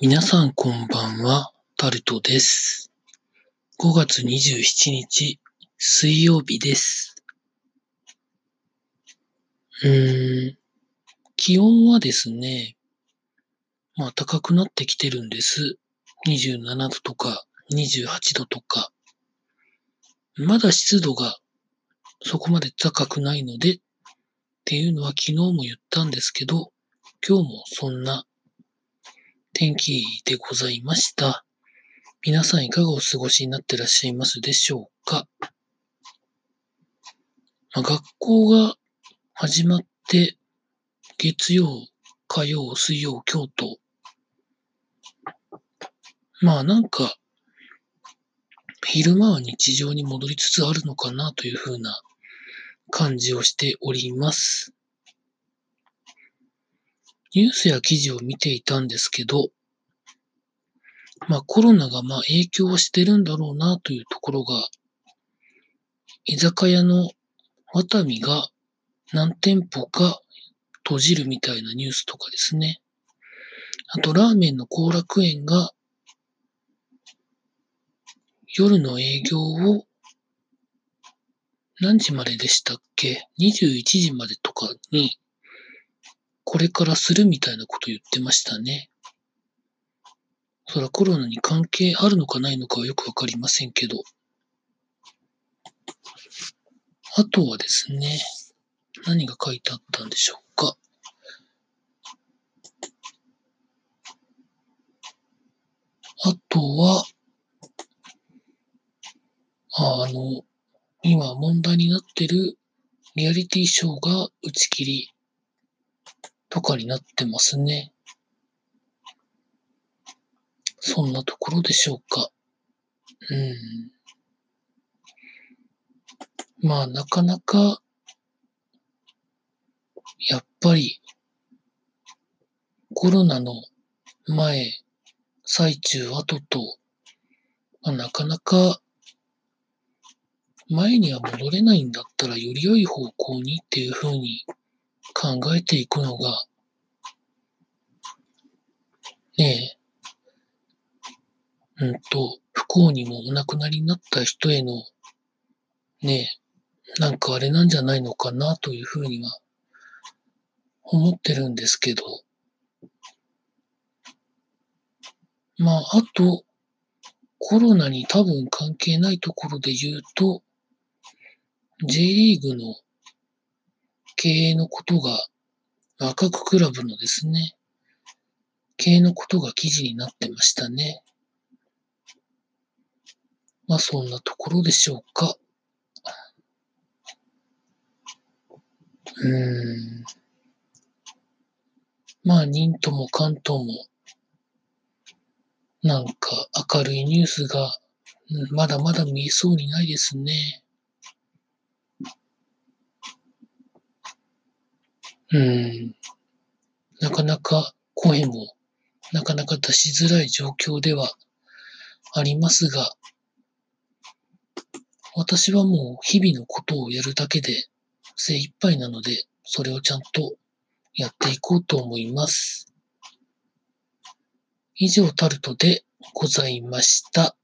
皆さんこんばんは、タルトです。5月27日、水曜日です。うーん、気温はですね、まあ高くなってきてるんです。27度とか28度とか。まだ湿度がそこまで高くないので、っていうのは昨日も言ったんですけど、今日もそんな天気でございました。皆さんいかがお過ごしになってらっしゃいますでしょうか、まあ、学校が始まって、月曜、火曜、水曜、今日と、まあなんか、昼間は日常に戻りつつあるのかなというふうな感じをしております。ニュースや記事を見ていたんですけど、まあコロナがまあ影響はしてるんだろうなというところが、居酒屋のワタミが何店舗か閉じるみたいなニュースとかですね。あとラーメンの後楽園が夜の営業を何時まででしたっけ ?21 時までとかにこれからするみたいなこと言ってましたね。そらコロナに関係あるのかないのかはよくわかりませんけど。あとはですね、何が書いてあったんでしょうか。あとは、ああの、今問題になってるリアリティショーが打ち切りとかになってますね。そんなところでしょうか。うん。まあ、なかなか、やっぱり、コロナの前、最中、後と、まあ、なかなか、前には戻れないんだったら、より良い方向にっていうふうに考えていくのが、ねえ、うんと、不幸にもお亡くなりになった人への、ねえ、なんかあれなんじゃないのかなというふうには思ってるんですけど、まあ、あと、コロナに多分関係ないところで言うと、J リーグの経営のことが、赤くクラブのですね、経営のことが記事になってましたね。まあそんなところでしょうか。うん。まあ、忍とも関とも、なんか明るいニュースが、まだまだ見えそうにないですね。なかなか声も、なかなか出しづらい状況ではありますが、私はもう日々のことをやるだけで精一杯なので、それをちゃんとやっていこうと思います。以上タルトでございました。